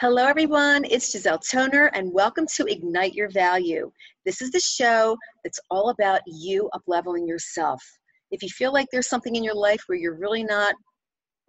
Hello, everyone. It's Giselle Toner, and welcome to Ignite Your Value. This is the show that's all about you upleveling yourself. If you feel like there's something in your life where you're really not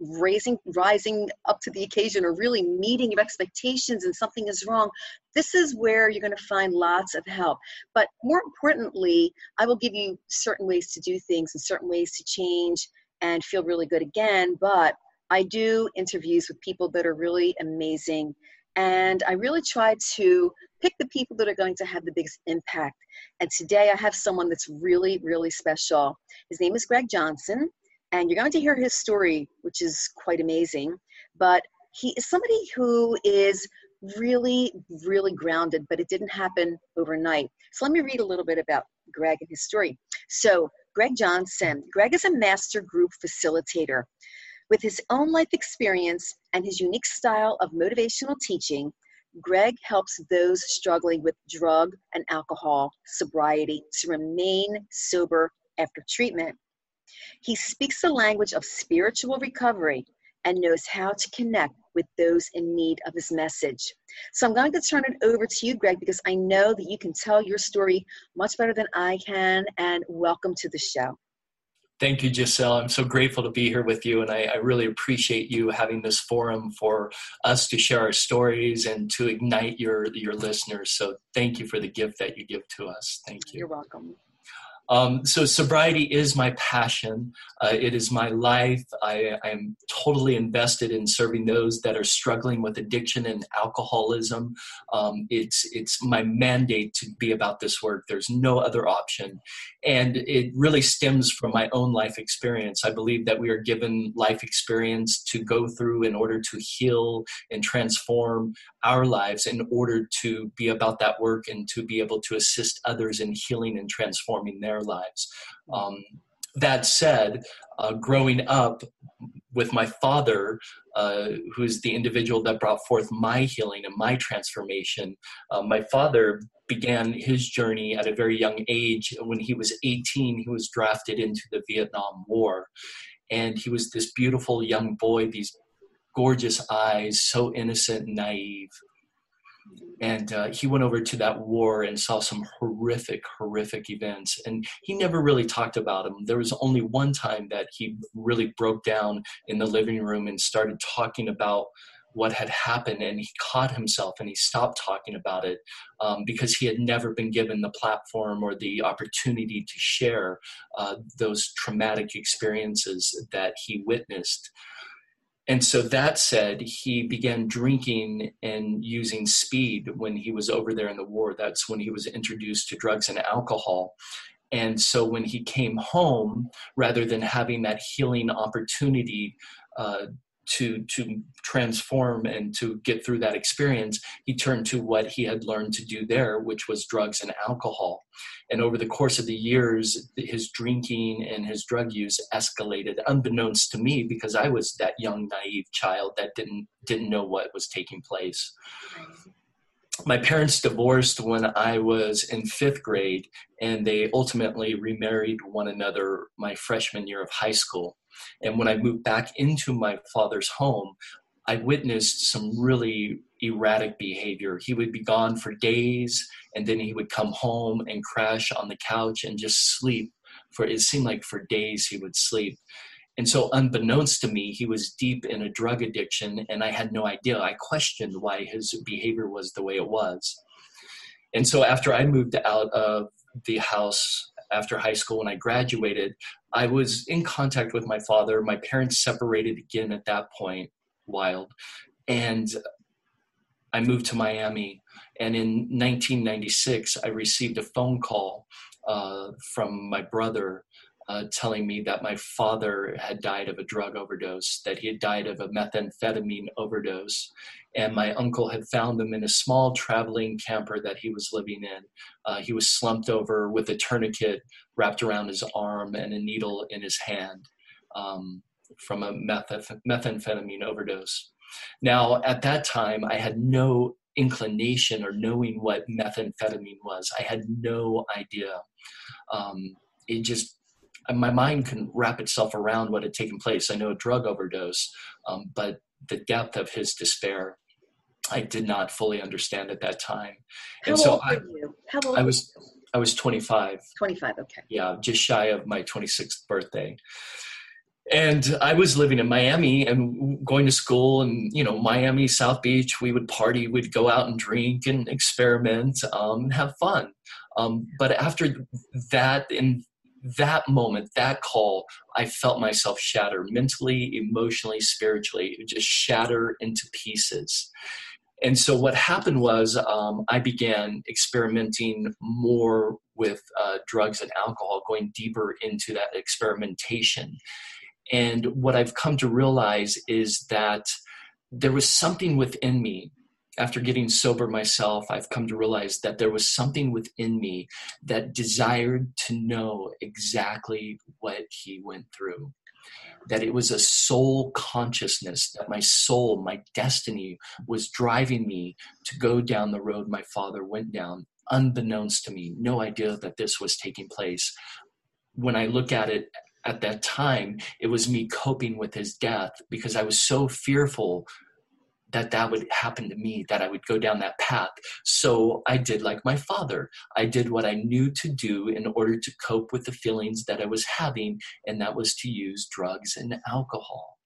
raising rising up to the occasion or really meeting your expectations and something is wrong this is where you're going to find lots of help but more importantly i will give you certain ways to do things and certain ways to change and feel really good again but i do interviews with people that are really amazing and i really try to pick the people that are going to have the biggest impact and today i have someone that's really really special his name is greg johnson and you're going to hear his story, which is quite amazing. But he is somebody who is really, really grounded, but it didn't happen overnight. So let me read a little bit about Greg and his story. So, Greg Johnson. Greg is a master group facilitator. With his own life experience and his unique style of motivational teaching, Greg helps those struggling with drug and alcohol sobriety to remain sober after treatment. He speaks the language of spiritual recovery and knows how to connect with those in need of his message. So I'm going to turn it over to you, Greg, because I know that you can tell your story much better than I can. And welcome to the show. Thank you, Giselle. I'm so grateful to be here with you, and I, I, really appreciate you having this forum for us to share our stories and to ignite your your listeners. So, thank you for the gift that you give to us. Thank you. You're welcome. Um, so sobriety is my passion. Uh, it is my life. I am totally invested in serving those that are struggling with addiction and alcoholism. Um, it's it's my mandate to be about this work. There's no other option, and it really stems from my own life experience. I believe that we are given life experience to go through in order to heal and transform our lives in order to be about that work and to be able to assist others in healing and transforming their lives. Um, that said, uh, growing up with my father, uh, who is the individual that brought forth my healing and my transformation, uh, my father began his journey at a very young age. When he was 18, he was drafted into the Vietnam War. And he was this beautiful young boy, these gorgeous eyes, so innocent and naive and uh, he went over to that war and saw some horrific horrific events. And he never really talked about them there was only one time that he really broke down in the living room and started talking about what had happened and he caught himself and he stopped talking about it um, because he had never been given the platform or the opportunity to share uh, those traumatic experiences that he witnessed and so that said, he began drinking and using speed when he was over there in the war. That's when he was introduced to drugs and alcohol. And so when he came home, rather than having that healing opportunity uh, to to transform and to get through that experience he turned to what he had learned to do there which was drugs and alcohol and over the course of the years his drinking and his drug use escalated unbeknownst to me because i was that young naive child that didn't didn't know what was taking place my parents divorced when I was in fifth grade, and they ultimately remarried one another my freshman year of high school. And when I moved back into my father's home, I witnessed some really erratic behavior. He would be gone for days and then he would come home and crash on the couch and just sleep for it seemed like for days he would sleep. And so, unbeknownst to me, he was deep in a drug addiction, and I had no idea. I questioned why his behavior was the way it was. And so, after I moved out of the house after high school and I graduated, I was in contact with my father. My parents separated again at that point, wild. And I moved to Miami. And in 1996, I received a phone call uh, from my brother uh, telling me that my father had died of a drug overdose, that he had died of a methamphetamine overdose, and my uncle had found him in a small traveling camper that he was living in. Uh, he was slumped over with a tourniquet wrapped around his arm and a needle in his hand um, from a methamphetamine overdose. Now, at that time, I had no inclination or knowing what methamphetamine was. I had no idea. Um, it just my mind couldn't wrap itself around what had taken place. I know a drug overdose, um, but the depth of his despair, I did not fully understand at that time. How and so old I, were you? How old I was I was 25. 25, okay. Yeah, just shy of my 26th birthday and I was living in Miami and going to school and you know Miami South Beach we would party we'd go out and drink and experiment um, have fun um, but after that in that moment that call I felt myself shatter mentally emotionally spiritually just shatter into pieces and so what happened was um, I began experimenting more with uh, drugs and alcohol going deeper into that experimentation and what I've come to realize is that there was something within me. After getting sober myself, I've come to realize that there was something within me that desired to know exactly what he went through. That it was a soul consciousness, that my soul, my destiny was driving me to go down the road my father went down, unbeknownst to me, no idea that this was taking place. When I look at it at that time, it was me coping with his death because I was so fearful that that would happen to me, that I would go down that path. So I did like my father. I did what I knew to do in order to cope with the feelings that I was having, and that was to use drugs and alcohol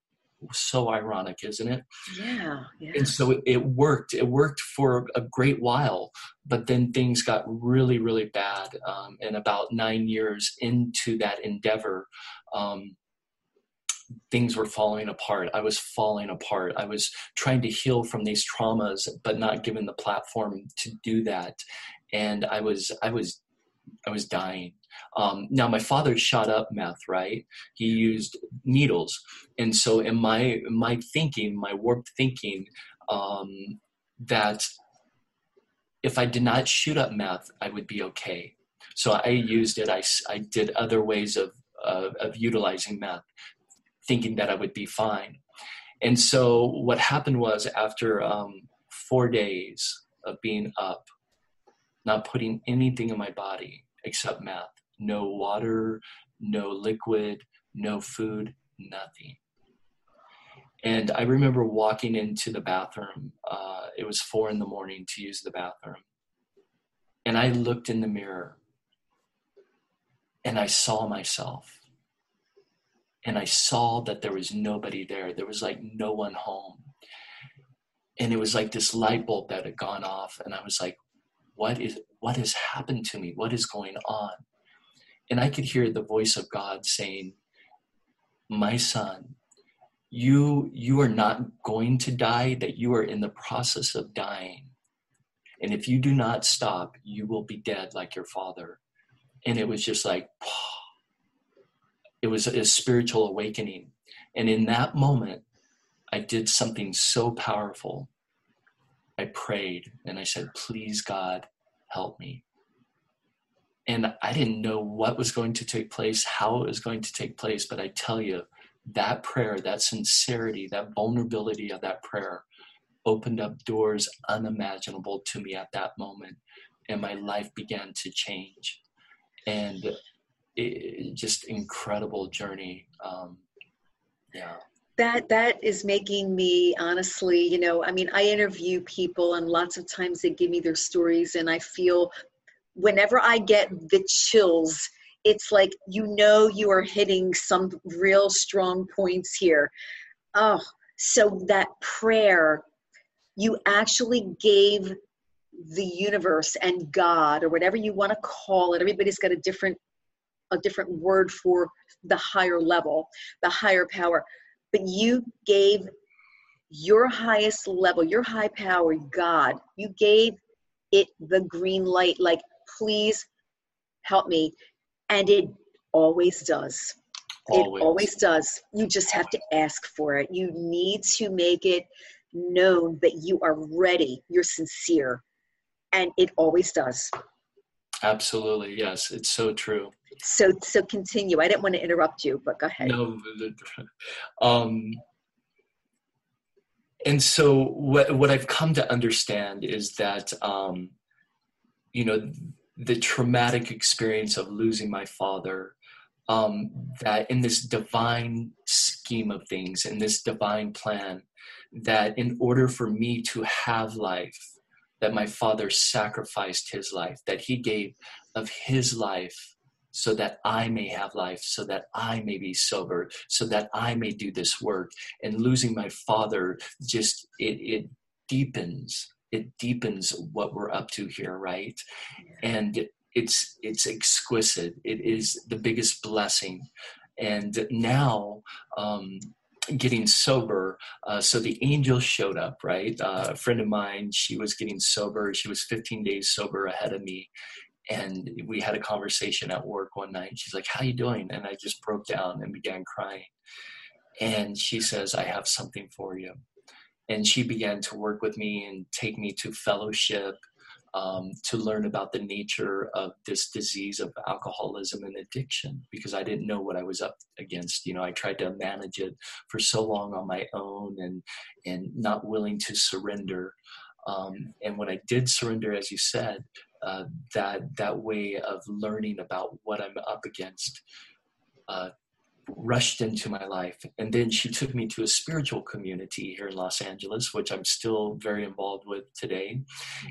so ironic, isn't it? Yeah, yeah. And so it, worked. It worked for a great while, but then things got really, really bad. Um, and about nine years into that endeavor, um, things were falling apart. I was falling apart. I was trying to heal from these traumas, but not given the platform to do that. And I was, I was, I was dying. Um, now, my father shot up meth, right? He used needles, and so in my my thinking, my warped thinking, um, that if I did not shoot up meth, I would be okay. So I used it. I, I did other ways of, of utilizing meth, thinking that I would be fine. And so what happened was after um, four days of being up, not putting anything in my body except meth, no water, no liquid, no food, nothing. And I remember walking into the bathroom. Uh, it was four in the morning to use the bathroom. And I looked in the mirror and I saw myself. And I saw that there was nobody there. There was like no one home. And it was like this light bulb that had gone off. And I was like, what is what has happened to me? What is going on? And I could hear the voice of God saying, My son, you you are not going to die, that you are in the process of dying. And if you do not stop, you will be dead like your father. And it was just like it was a spiritual awakening. And in that moment, I did something so powerful. I prayed and I said, Please, God, help me and I didn't know what was going to take place, how it was going to take place, but I tell you, that prayer, that sincerity, that vulnerability of that prayer opened up doors unimaginable to me at that moment, and my life began to change. And it, just incredible journey. Um, yeah that that is making me honestly you know i mean i interview people and lots of times they give me their stories and i feel whenever I get the chills, it's like you know you are hitting some real strong points here. Oh, so that prayer, you actually gave the universe and God or whatever you want to call it. Everybody's got a different a different word for the higher level, the higher power. But you gave your highest level, your high power, God, you gave it the green light like please help me. And it always does. Always. It always does. You just have to ask for it. You need to make it known that you are ready, you're sincere, and it always does. Absolutely, yes, it's so true. So, so continue. I didn't want to interrupt you, but go ahead. No, um, and so what what I've come to understand is that um, you know the traumatic experience of losing my father um, that in this divine scheme of things in this divine plan that in order for me to have life that my father sacrificed his life that he gave of his life so that I may have life, so that I may be sober, so that I may do this work. And losing my father just it it deepens it deepens what we're up to here, right? And it's it's exquisite. It is the biggest blessing. And now um, getting sober. Uh, so the angel showed up, right? Uh, a friend of mine, she was getting sober. She was 15 days sober ahead of me and we had a conversation at work one night she's like how you doing and i just broke down and began crying and she says i have something for you and she began to work with me and take me to fellowship um, to learn about the nature of this disease of alcoholism and addiction because I didn't know what I was up against. You know, I tried to manage it for so long on my own and and not willing to surrender. Um, and when I did surrender, as you said, uh, that that way of learning about what I'm up against uh, rushed into my life. And then she took me to a spiritual community here in Los Angeles, which I'm still very involved with today.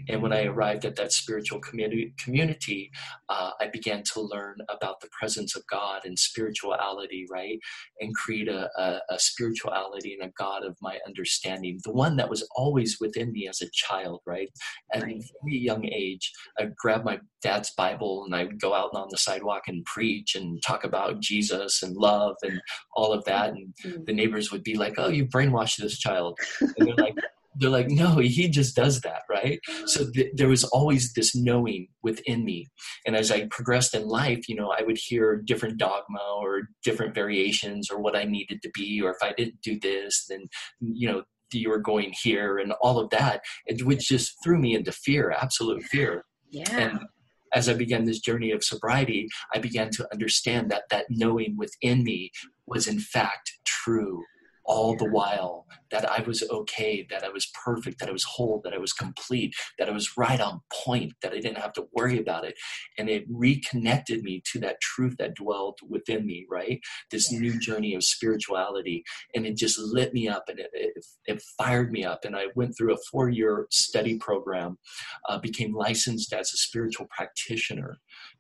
And when I arrived at that spiritual community, community uh, I began to learn about the presence of God and spirituality, right? And create a, a, a spirituality and a God of my understanding, the one that was always within me as a child, right? At right. a very young age, I grabbed my dad's Bible and I would go out on the sidewalk and preach and talk about Jesus and love love and all of that. And mm-hmm. the neighbors would be like, "Oh, you brainwashed this child," and they're like. they're like, no, he just does that, right? So th- there was always this knowing within me. And as I progressed in life, you know, I would hear different dogma or different variations or what I needed to be, or if I didn't do this, then, you know, you were going here and all of that. It which just threw me into fear, absolute fear. Yeah. And as I began this journey of sobriety, I began to understand that that knowing within me was in fact true all the while that I was okay, that I was perfect, that I was whole, that I was complete, that I was right on point, that I didn't have to worry about it. And it reconnected me to that truth that dwelled within me, right? This new journey of spirituality. And it just lit me up and it, it, it fired me up. And I went through a four year study program, uh, became licensed as a spiritual practitioner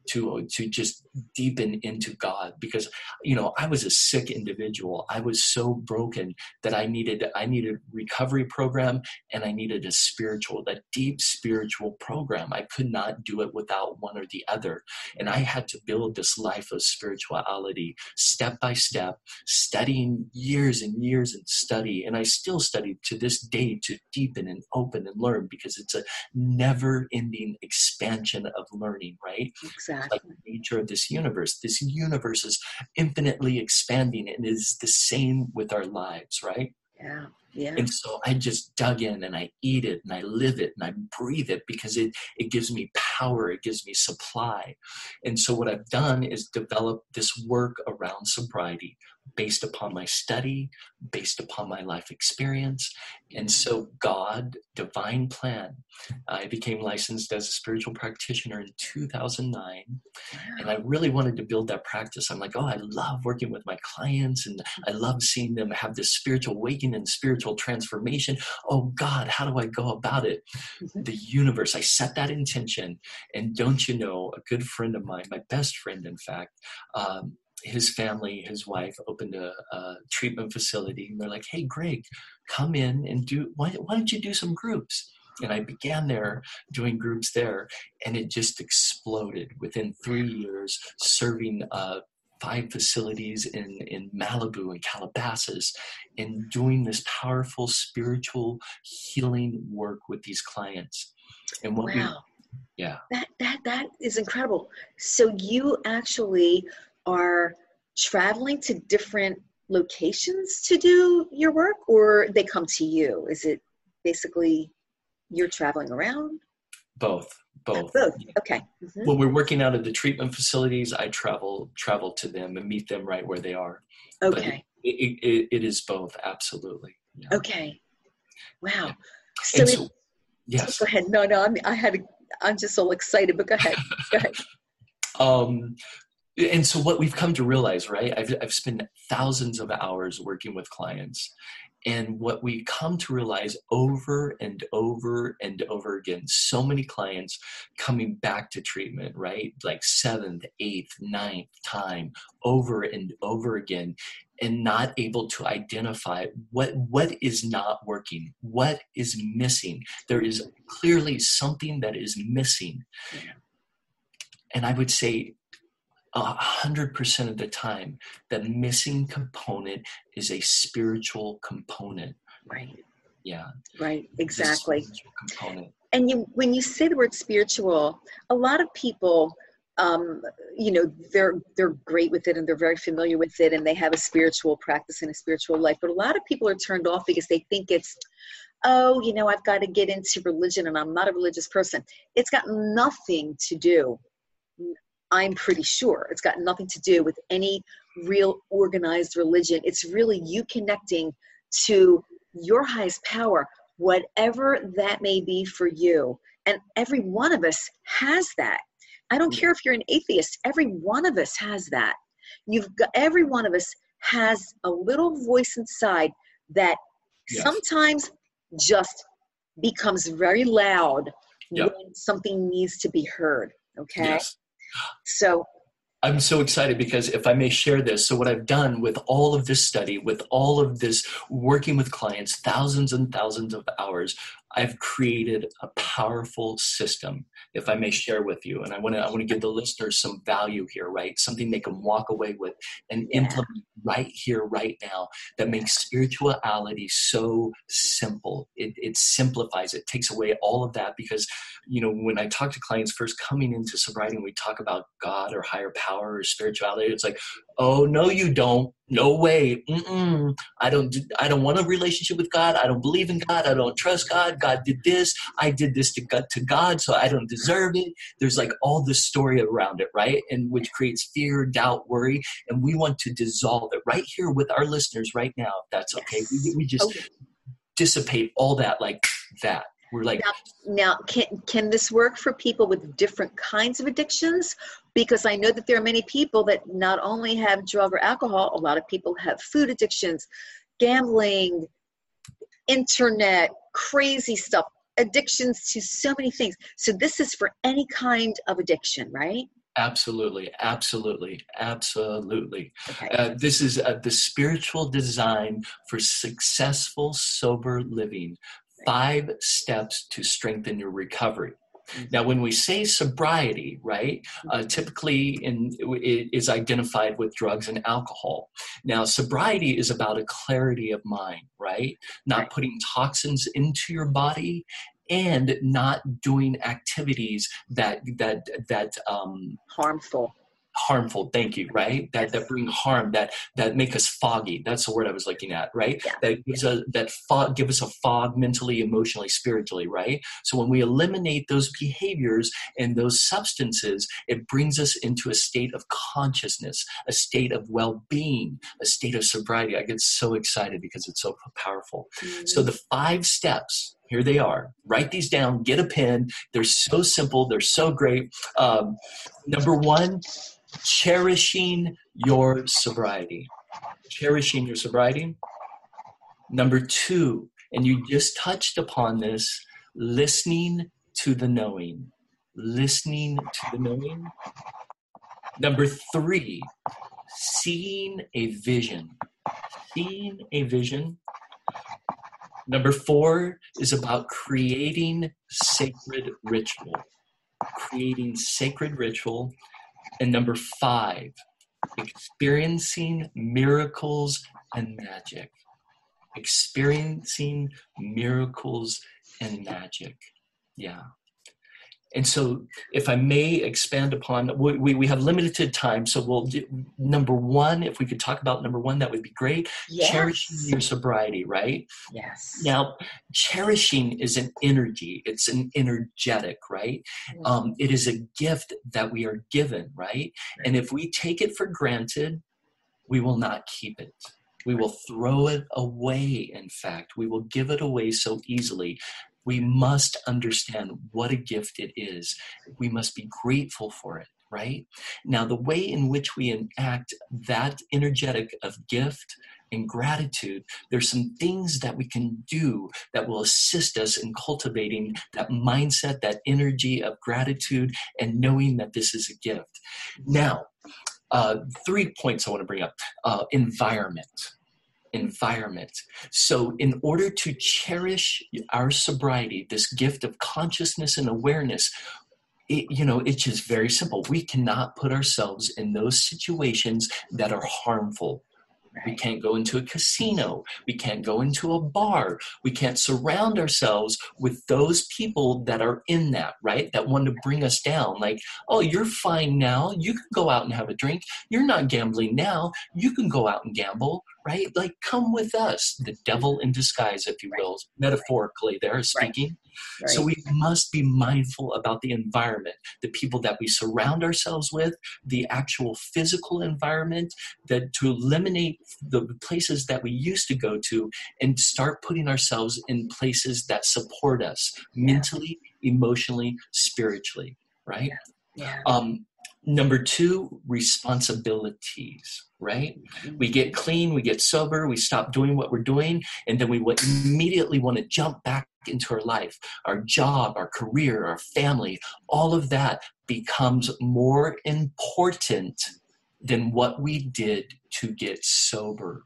to to just deepen into God because you know I was a sick individual. I was so broken that I needed I needed recovery program and I needed a spiritual, that deep spiritual program. I could not do it without one or the other, and I had to build this life of spirituality step by step, studying years and years and study, and I still study to this day to deepen and open and learn because it's a never-ending expansion of learning, right? Exactly Exactly. Like the nature of this universe. This universe is infinitely expanding and is the same with our lives, right? Yeah. Yeah. And so I just dug in and I eat it and I live it and I breathe it because it, it gives me power, it gives me supply. And so what I've done is develop this work around sobriety based upon my study, based upon my life experience. And so, God, divine plan, I became licensed as a spiritual practitioner in 2009. And I really wanted to build that practice. I'm like, oh, I love working with my clients and I love seeing them have this spiritual awakening and spiritual transformation. Oh, God, how do I go about it? Mm-hmm. The universe, I set that intention. And don't you know, a good friend of mine, my best friend, in fact, um, his family, his wife, opened a, a, treatment facility, and they're like, "Hey, Greg, come in and do. Why, why don't you do some groups?" And I began there doing groups there, and it just exploded within three years, serving uh, five facilities in, in Malibu and Calabasas and doing this powerful spiritual healing work with these clients. And what wow. we, yeah. That, that, that is incredible. So you actually are traveling to different locations to do your work or they come to you? Is it basically you're traveling around? Both. Both. Both. Okay. Mm-hmm. When we're working out of the treatment facilities, I travel travel to them and meet them right where they are. Okay. It, it, it is both, absolutely. Yeah. Okay. Wow. So, so it, yes. Go ahead. No, no. I'm, I had. A, I'm just so excited. But go ahead. Go ahead. um, and so what we've come to realize, right? I've I've spent thousands of hours working with clients, and what we come to realize over and over and over again, so many clients coming back to treatment, right? Like seventh, eighth, ninth time, over and over again, and not able to identify what what is not working, what is missing. There is clearly something that is missing. And I would say a hundred percent of the time, the missing component is a spiritual component. Right. Yeah. Right. Exactly. Component. And you, when you say the word spiritual, a lot of people, um, you know, they're they're great with it and they're very familiar with it, and they have a spiritual practice and a spiritual life. But a lot of people are turned off because they think it's oh, you know, I've got to get into religion and I'm not a religious person. It's got nothing to do I'm pretty sure. It's got nothing to do with any real organized religion. It's really you connecting to your highest power, whatever that may be for you. And every one of us has that. I don't mm. care if you're an atheist, every one of us has that. You've got every one of us has a little voice inside that yes. sometimes just becomes very loud yep. when something needs to be heard. Okay. Yes. So I'm so excited because if I may share this, so what I've done with all of this study, with all of this working with clients, thousands and thousands of hours, I've created a powerful system, if I may share with you. And I want to I want to give the listeners some value here, right? Something they can walk away with and yeah. implement right here, right now, that makes spirituality so simple. It, it simplifies it, takes away all of that because, you know, when I talk to clients first coming into sobriety and we talk about God or higher power or spirituality, it's like, oh no, you don't no way. Mm-mm. i don't i don't want a relationship with god. I don't believe in god. I don't trust god. God did this. I did this to god to god so i don't deserve it. There's like all this story around it right? And which creates fear doubt worry and we want to dissolve it right here with our listeners right now if that's okay. We, we just okay. dissipate all that like that we're like now, now, can can this work for people with different kinds of addictions? Because I know that there are many people that not only have drug or alcohol, a lot of people have food addictions, gambling, internet, crazy stuff, addictions to so many things. So this is for any kind of addiction, right? Absolutely, absolutely, absolutely. Okay. Uh, this is uh, the spiritual design for successful sober living five steps to strengthen your recovery. Mm-hmm. Now, when we say sobriety, right, uh, mm-hmm. typically in, it is identified with drugs and alcohol. Now, sobriety is about a clarity of mind, right? Not right. putting toxins into your body and not doing activities that that that um, harmful harmful. Thank you right? That that bring harm that that make us foggy. That's the word i was looking at right? Yeah. that gives a that fog give us a fog mentally emotionally spiritually right? So when we eliminate those behaviors and those substances it brings us into a state of consciousness a state of well-being a state of sobriety. I get so excited because it's so powerful. Mm-hmm. so the five steps here they are. Write these down. Get a pen. They're so simple. They're so great. Um, number one, cherishing your sobriety. Cherishing your sobriety. Number two, and you just touched upon this, listening to the knowing. Listening to the knowing. Number three, seeing a vision. Seeing a vision. Number four is about creating sacred ritual. Creating sacred ritual. And number five, experiencing miracles and magic. Experiencing miracles and magic. Yeah. And so if i may expand upon we, we have limited time so we'll do number one if we could talk about number one that would be great yes. cherishing your sobriety right yes now cherishing is an energy it's an energetic right mm-hmm. um, it is a gift that we are given right? right and if we take it for granted we will not keep it we will throw it away, in fact. We will give it away so easily we must understand what a gift it is. We must be grateful for it, right? Now, the way in which we enact that energetic of gift and gratitude, there's some things that we can do that will assist us in cultivating that mindset, that energy of gratitude, and knowing that this is a gift. Now, uh, three points I want to bring up uh, environment environment. So, in order to cherish our sobriety, this gift of consciousness and awareness, it, you know, it's just very simple. We cannot put ourselves in those situations that are harmful. We can't go into a casino. We can't go into a bar. We can't surround ourselves with those people that are in that, right? That want to bring us down. Like, oh, you're fine now. You can go out and have a drink. You're not gambling now. You can go out and gamble, right? Like, come with us. The devil in disguise, if you will, metaphorically, there speaking. Right. So we must be mindful about the environment, the people that we surround ourselves with, the actual physical environment, that to eliminate the places that we used to go to and start putting ourselves in places that support us mentally, emotionally, spiritually, right? Yeah. Um, number two, responsibilities right? We get clean, we get sober, we stop doing what we're doing, and then we immediately want to jump back into our life, our job, our career, our family, all of that becomes more important than what we did to get sober.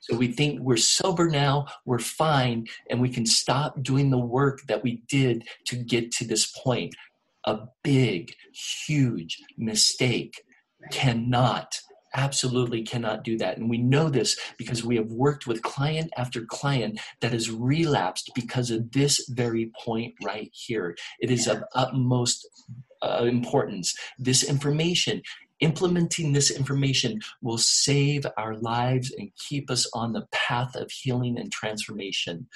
So we think we're sober now, we're fine, and we can stop doing the work that we did to get to this point. A big, huge mistake cannot absolutely cannot do that. And we know this because we have worked with client after client that has relapsed because of this very point right here. It is of utmost uh, importance. This information, implementing this information will save our lives and keep us on the path of healing and transformation.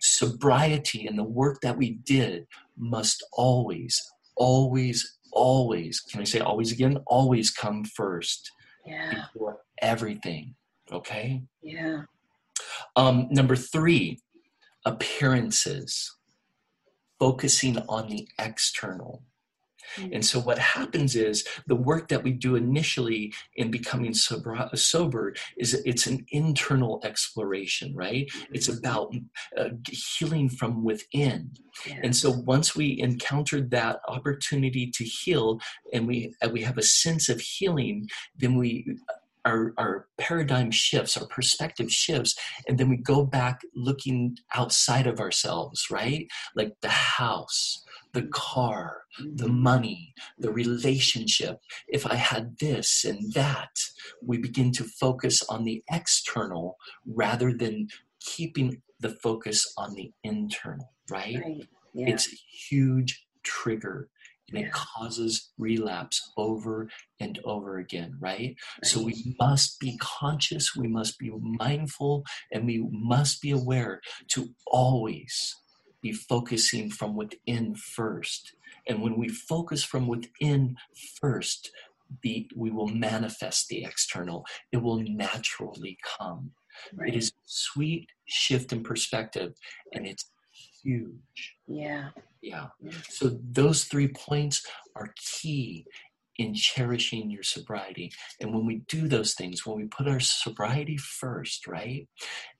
Sobriety and the work that we did must always, always, always, can I say always again? Always come first yeah. before everything. Okay? Yeah. Um, number three, appearances, focusing on the external. And so what happens is the work that we do initially in becoming sober, sober is it's an internal exploration, right? It's mm-hmm. about uh, healing from within. Yeah. And so once we encountered that opportunity to heal and we uh, we have a sense of healing, then we our, our paradigm shifts, our perspective shifts, and then we go back looking outside of ourselves, right? Like the house, the car, the mm-hmm. money, the relationship. If I had this and that, we begin to focus on the external rather than keeping the focus on the internal, right? right. Yeah. It's a huge trigger and yeah. it causes relapse over and over again, right? right? So we must be conscious, we must be mindful, and we must be aware to always be focusing from within first. And when we focus from within first, the, we will manifest the external. It will naturally come. Right. It is a sweet shift in perspective, and it's huge. Yeah. Yeah. So those three points are key in cherishing your sobriety. And when we do those things, when we put our sobriety first, right?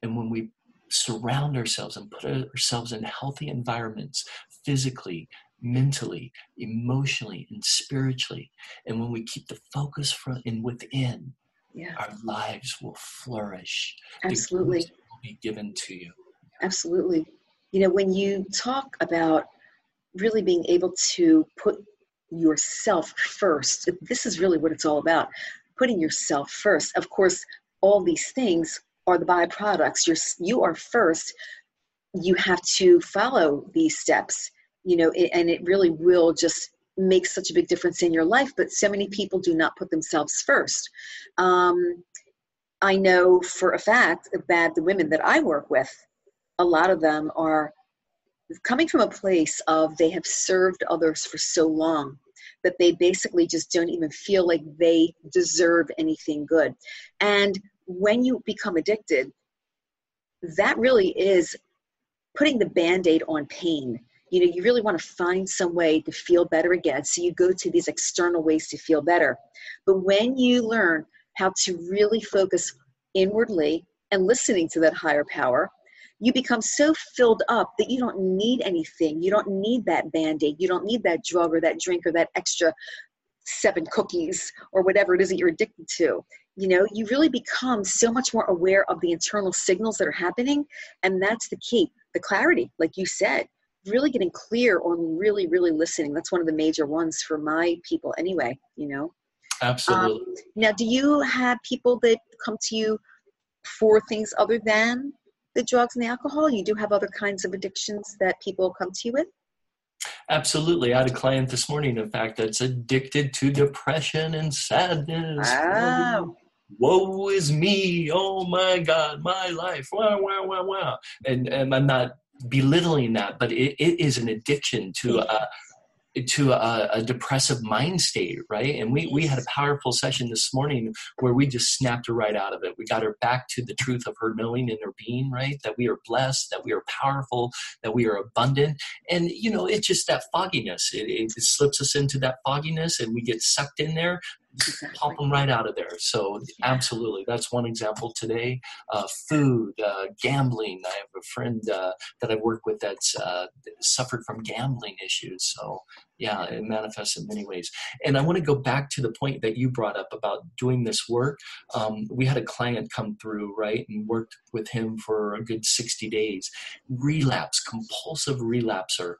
And when we surround ourselves and put ourselves in healthy environments physically, mentally, emotionally, and spiritually. And when we keep the focus from in within, yeah. our lives will flourish. Absolutely. will be given to you. Absolutely. You know, when you talk about really being able to put yourself first, this is really what it's all about. Putting yourself first. Of course, all these things are the byproducts. You're, you are first. You have to follow these steps you know and it really will just make such a big difference in your life but so many people do not put themselves first um, i know for a fact that the women that i work with a lot of them are coming from a place of they have served others for so long that they basically just don't even feel like they deserve anything good. And when you become addicted, that really is putting the band aid on pain. You know, you really want to find some way to feel better again. So you go to these external ways to feel better. But when you learn how to really focus inwardly and listening to that higher power, you become so filled up that you don't need anything. You don't need that band aid. You don't need that drug or that drink or that extra seven cookies or whatever it is that you're addicted to. You know, you really become so much more aware of the internal signals that are happening. And that's the key the clarity, like you said, really getting clear on really, really listening. That's one of the major ones for my people, anyway, you know. Absolutely. Um, now, do you have people that come to you for things other than the drugs and the alcohol? You do have other kinds of addictions that people come to you with? Absolutely. I had a client this morning, in fact, that's addicted to depression and sadness. Wow. Woe is me. Oh my God, my life. Wow, wow, wow, wow. And, and I'm not belittling that, but it, it is an addiction to a, to a, a, depressive mind state, right? And we, we had a powerful session this morning where we just snapped her right out of it. We got her back to the truth of her knowing and her being, right? That we are blessed, that we are powerful, that we are abundant. And, you know, it's just that fogginess. It, it slips us into that fogginess and we get sucked in there exactly. pop them right out of there. So absolutely, that's one example today. Uh, food, uh, gambling. I have a friend uh, that I work with that's uh, suffered from gambling issues. So yeah, it manifests in many ways. And I want to go back to the point that you brought up about doing this work. Um, we had a client come through, right, and worked with him for a good 60 days. Relapse, compulsive relapser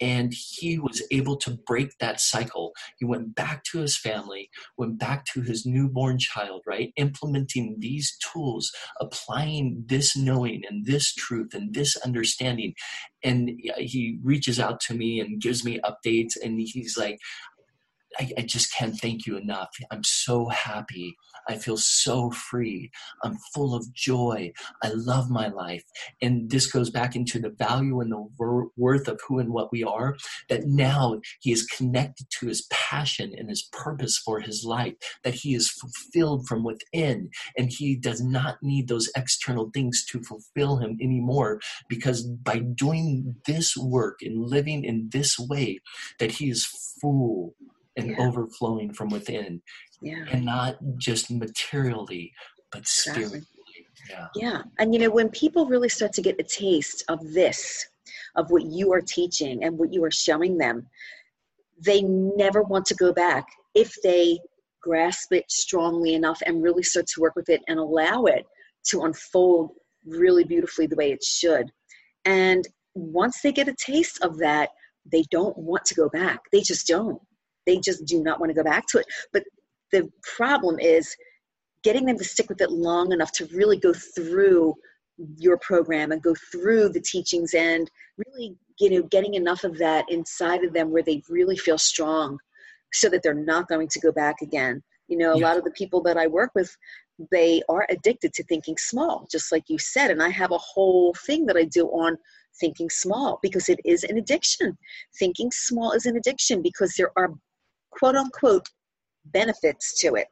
and he was able to break that cycle. He went back to his family, went back to his newborn child, right? Implementing these tools, applying this knowing and this truth and this understanding. And he reaches out to me and gives me updates, and he's like, I, I, just can't thank you enough. I'm so happy. I feel so free. I'm full of joy. I love my life. And this goes back into the value and the wor- worth of who and what we are. That now he is connected to his passion and his purpose for his life, that he is fulfilled from within. And he does not need those external things to fulfill him anymore because by doing this work and living in this way, that he is full and yeah. overflowing from within yeah. and not just materially but spiritually yeah. yeah and you know when people really start to get a taste of this of what you are teaching and what you are showing them they never want to go back if they grasp it strongly enough and really start to work with it and allow it to unfold really beautifully the way it should and once they get a taste of that they don't want to go back they just don't they just do not want to go back to it. But the problem is getting them to stick with it long enough to really go through your program and go through the teachings and really you know getting enough of that inside of them where they really feel strong so that they're not going to go back again. You know a yeah. lot of the people that i work with they are addicted to thinking small just like you said. And i have a whole thing that i do on thinking small because it is an addiction. Thinking small is an addiction because there are quote unquote benefits to it.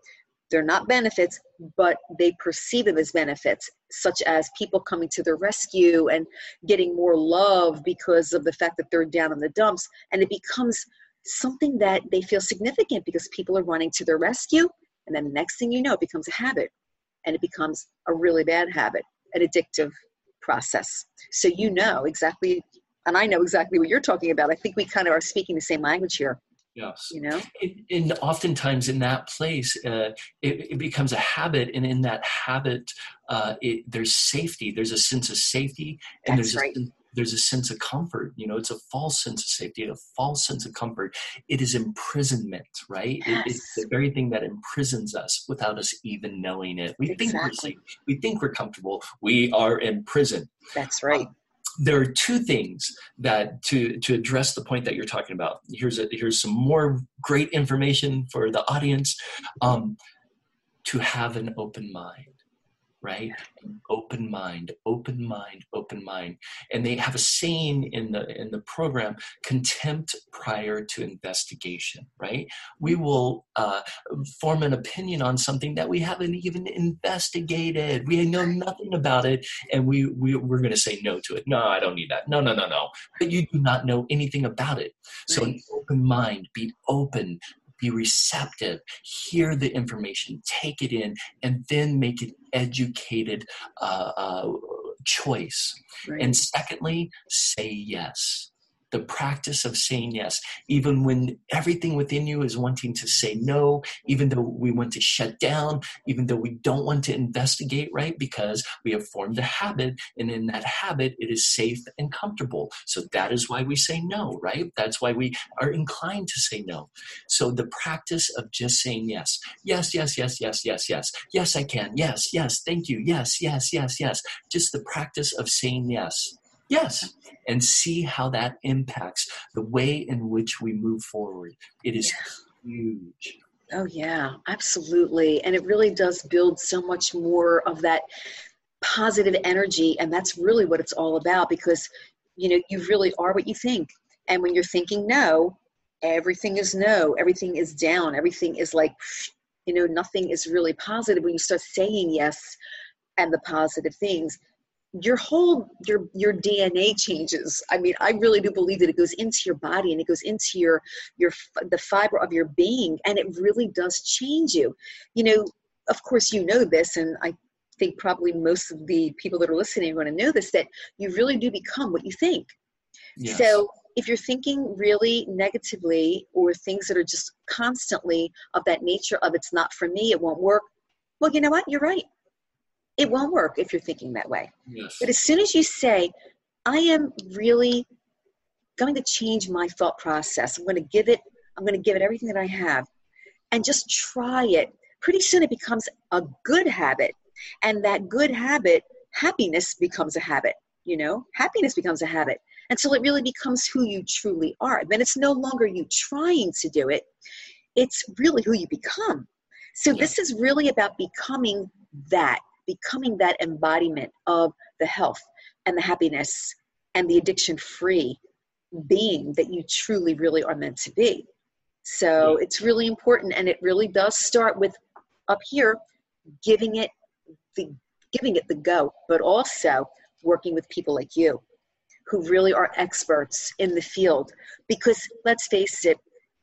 They're not benefits, but they perceive them as benefits, such as people coming to their rescue and getting more love because of the fact that they're down in the dumps. And it becomes something that they feel significant because people are running to their rescue. And then the next thing you know, it becomes a habit and it becomes a really bad habit, an addictive process. So you know exactly, and I know exactly what you're talking about. I think we kind of are speaking the same language here. Yes. You know? And, and oftentimes in that place, uh, it, it, becomes a habit. And in that habit, uh, it, there's safety. There's a sense of safety. And That's there's right. a, there's a sense of comfort. You know, it's a false sense of safety, a false sense of comfort. It is imprisonment, right? Yes. It, it's the very thing that imprisons us without us even knowing it. We exactly. think we're safe. We think we're comfortable. We are in prison. That's right. Um, there are two things that to to address the point that you're talking about. Here's a, here's some more great information for the audience. Um, to have an open mind right? open mind, open mind, open mind. And they have a saying in the in the program: contempt prior to investigation. Right? We will uh, form an opinion on something that we haven't even investigated. We know nothing about it, and we, we we're going to say no to it. No, I don't need that. No, no, no, no. But you do not know anything about it. So an open mind, be open, be receptive, hear the information, take it in, and then make an educated uh, uh, choice. Right. And secondly, say yes the practice of saying yes, even when everything within you is wanting to say no, even though we want to shut down, even though we don't want to investigate, right? Because we have formed a habit, and in that habit, it is safe and comfortable. So that is why we say no, right? That's why we are inclined to say no. So the practice of just saying yes, yes, yes, yes, yes, yes, yes, yes, I can, yes, yes, thank you, yes, yes, yes, yes. Just the practice of saying yes Yes, and see how that impacts the way in which we move forward. It is yeah. huge. Oh, yeah, absolutely. And it really does build so much more of that positive energy. And that's really what it's all about because, you know, you really are what you think. And when you're thinking no, everything is no, everything is down, everything is like, you know, nothing is really positive. When you start saying yes and the positive things, your whole your your dna changes. I mean i really do believe that it goes into your body and it goes into your your the fiber of your being and it really does change you. You know of course you know this and i think probably most of the people that are listening are going to know this that you really do become what you think. Yes. so if you're thinking really negatively or things that are just constantly of that nature of it's not for me it won't work well you know what? You're right it won't work if you're thinking that way. Yes. But as soon as you say, I am really going to change my thought process, I'm going to give it, I'm going to give it everything that I have, and just try it, pretty soon it becomes a good habit. And that good habit, happiness becomes a habit, you know? Happiness becomes a habit. Until it really becomes who you truly are. Then it's no longer you trying to do it, it's really who you become. So yeah. this is really about becoming that becoming that embodiment of the health and the happiness and the addiction free being that you truly really are meant to be. So it's really important and it really does start with up here giving it the giving it the go, but also working with people like you who really are experts in the field. Because let's face it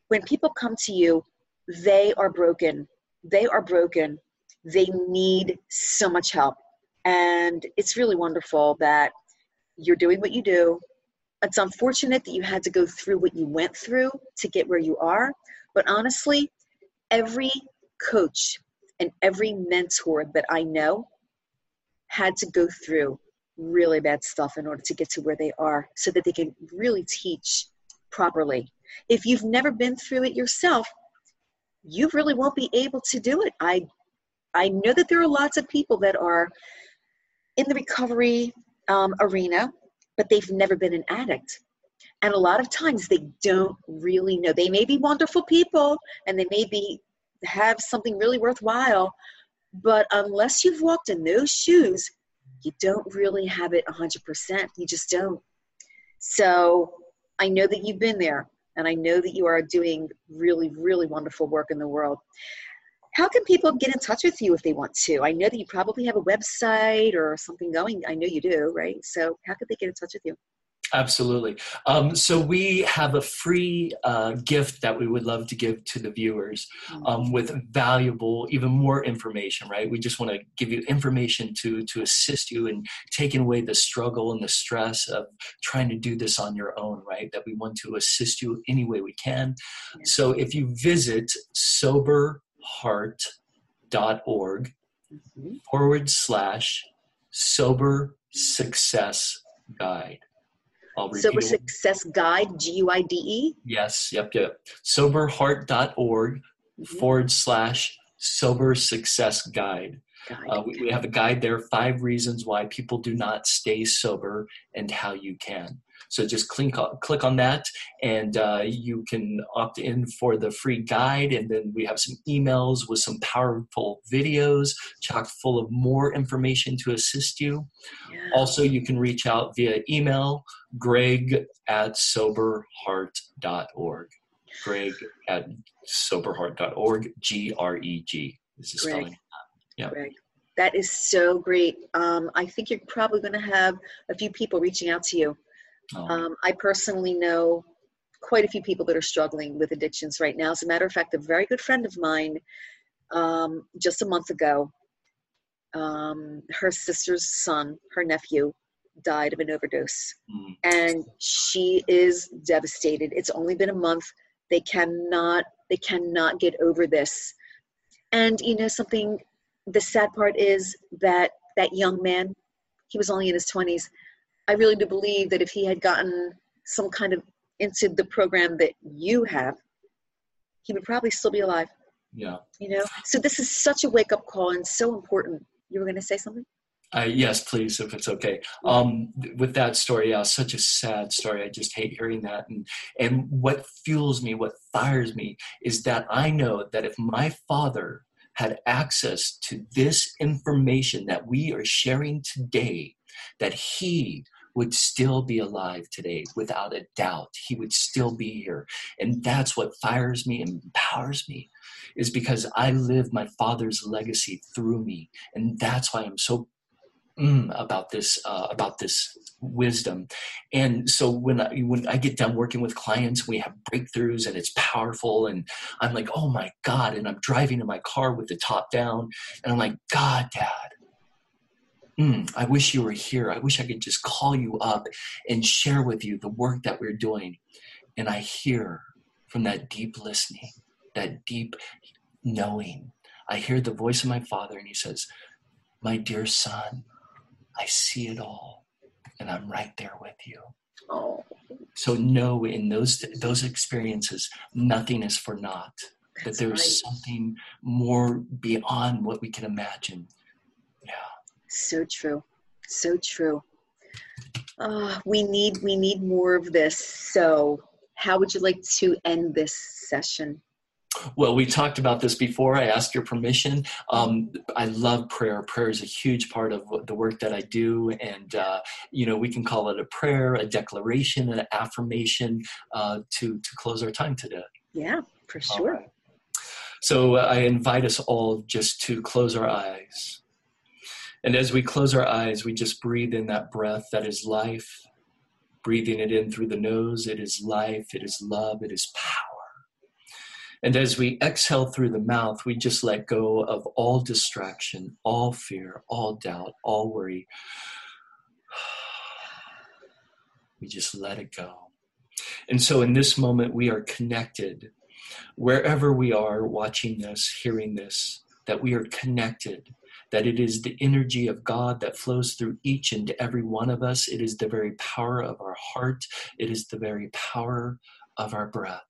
when people come to you they are broken. They are broken they need so much help. And it's really wonderful that you're doing what you do. It's unfortunate that you had to go through what you went through to get where you are. But honestly, every coach and every mentor that I know had to go through really bad stuff in order to get to where they are so that they can really teach properly. If you've never been through it yourself, you really won't be able to do it. I I know that there are lots of people that are in the recovery um, arena, but they've never been an addict. And a lot of times they don't really know. They may be wonderful people and they may be have something really worthwhile, but unless you've walked in those shoes, you don't really have it 100%. You just don't. So I know that you've been there and I know that you are doing really, really wonderful work in the world how can people get in touch with you if they want to? I know that you probably have a website or something going. I know you do, right? So, how could they get in touch with you? Absolutely. Um, so we have a free uh, gift that we would love to give to the viewers mm. um, with valuable, even more information. Right? We just want to give you information to to assist you in taking away the struggle and the stress of trying to do this on your own. Right? That we want to assist you any way we can. So if you visit sober heart.org mm-hmm. forward slash sober success guide. Sober Success Guide, G U I D E? Yes, yep, yep. Soberheart.org mm-hmm. forward slash sober success guide. Uh, we, we have a guide there, five reasons why people do not stay sober and how you can. So just click on, click on that and uh, you can opt in for the free guide. And then we have some emails with some powerful videos chock full of more information to assist you. Yeah. Also, you can reach out via email, greg at soberheart.org. Greg at soberheart.org, G R E G. This is spelling. Yeah. Greg. That is so great. Um, I think you're probably going to have a few people reaching out to you. Oh. Um, I personally know quite a few people that are struggling with addictions right now. As a matter of fact, a very good friend of mine, um, just a month ago, um, her sister's son, her nephew, died of an overdose. Mm. And she is devastated. It's only been a month. They cannot, they cannot get over this. And you know something, the sad part is that that young man, he was only in his 20s, I really do believe that if he had gotten some kind of into the program that you have, he would probably still be alive. Yeah. You know, so this is such a wake up call and so important. You were going to say something? Uh, yes, please, if it's okay. Um, with that story, yeah, such a sad story. I just hate hearing that. And and what fuels me, what fires me, is that I know that if my father had access to this information that we are sharing today, that he would still be alive today without a doubt. He would still be here. And that's what fires me and empowers me is because I live my father's legacy through me. And that's why I'm so mm, about this uh, about this wisdom. And so when I when I get done working with clients, we have breakthroughs and it's powerful. And I'm like, oh my God. And I'm driving in my car with the top down. And I'm like, God, Dad, mm, I wish you were here. I wish I could just call you up and share with you the work that we're doing. And I hear from that deep listening, that deep knowing, I hear the voice of my father, and he says, My dear son, I see it all, and I'm right there with you. Oh. So know in those those experiences, nothing is for naught. That there's right. something more beyond what we can imagine. So true. So true. Uh, we need we need more of this. So, how would you like to end this session? Well, we talked about this before. I asked your permission. Um, I love prayer. Prayer is a huge part of the work that I do, and uh, you know we can call it a prayer, a declaration, an affirmation uh, to to close our time today. Yeah, for sure. Right. So uh, I invite us all just to close our eyes and as we close our eyes, we just breathe in that breath that is life, breathing it in through the nose. It is life, it is love, it is power. And as we exhale through the mouth, we just let go of all distraction, all fear, all doubt, all worry. We just let it go. And so in this moment, we are connected. Wherever we are watching this, hearing this, that we are connected that it is the energy of God that flows through each and every one of us. It is the very power of our heart, it is the very power of our breath.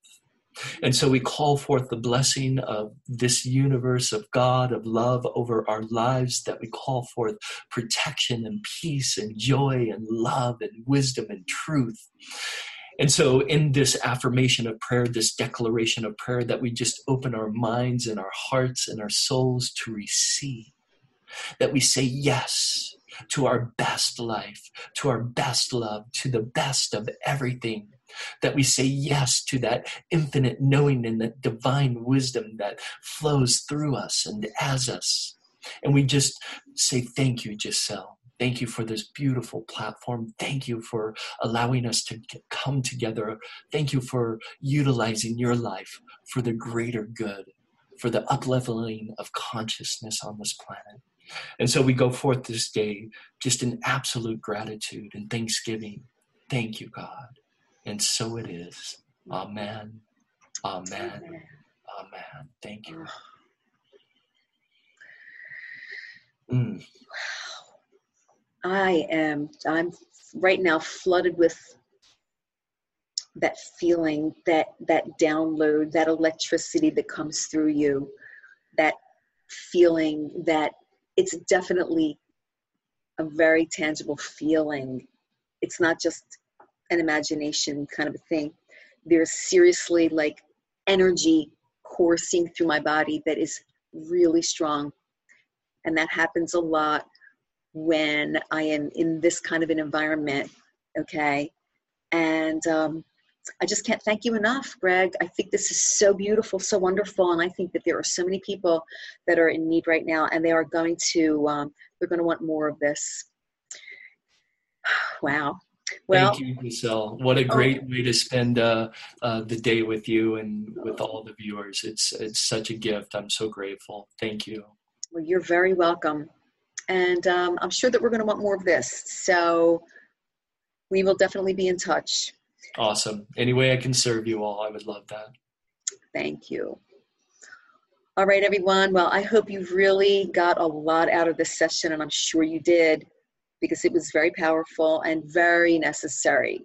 And so we call forth the blessing of this universe of God, of love over our lives, that we call forth protection and peace and joy and love and wisdom and truth. And so, in this affirmation of prayer, this declaration of prayer, that we just open our minds and our hearts and our souls to receive that we say yes to our best life, to our best love, to the best of everything. That we say yes to that infinite knowing and that divine wisdom that flows through us and as us. And we just say, Thank you, Giselle. Thank you for this beautiful platform. Thank you for allowing us to come together. Thank you for utilizing your life for the greater good, for the upleveling of consciousness on this planet. And so we go forth this day just in absolute gratitude and thanksgiving. Thank you, God. And so it is. Amen. Amen. Amen. Thank you. Mm. I am I'm right now flooded with that feeling, that that download, that electricity that comes through you, that feeling that it's definitely a very tangible feeling. It's not just an imagination kind of a thing. There's seriously like energy coursing through my body that is really strong. And that happens a lot when I am in this kind of an environment, okay? And um, I just can't thank you enough, Greg. I think this is so beautiful, so wonderful, and I think that there are so many people that are in need right now, and they are going to um, they're going to want more of this. Wow. Well, Thank you, Giselle. What a oh. great way to spend uh, uh, the day with you and with all the viewers. It's it's such a gift. I'm so grateful. Thank you. Well, you're very welcome, and um, I'm sure that we're going to want more of this. So we will definitely be in touch. Awesome. Any way I can serve you all, I would love that. Thank you. All right, everyone. Well, I hope you really got a lot out of this session, and I'm sure you did because it was very powerful and very necessary.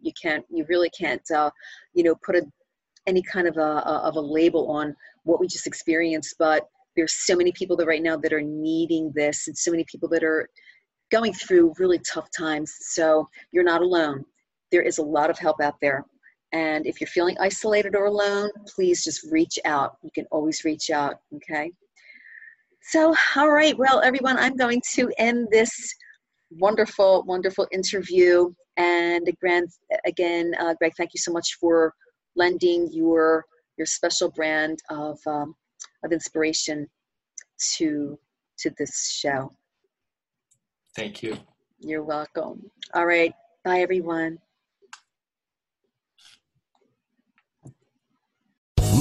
You can't, you really can't, uh, you know, put a, any kind of a, a, of a label on what we just experienced, but there's so many people that right now that are needing this and so many people that are going through really tough times. So you're not alone there is a lot of help out there. And if you're feeling isolated or alone, please just reach out. You can always reach out, okay? So, all right, well, everyone, I'm going to end this wonderful, wonderful interview. And again, again uh, Greg, thank you so much for lending your your special brand of um, of inspiration to to this show. Thank you. You're welcome. All right. Bye, everyone.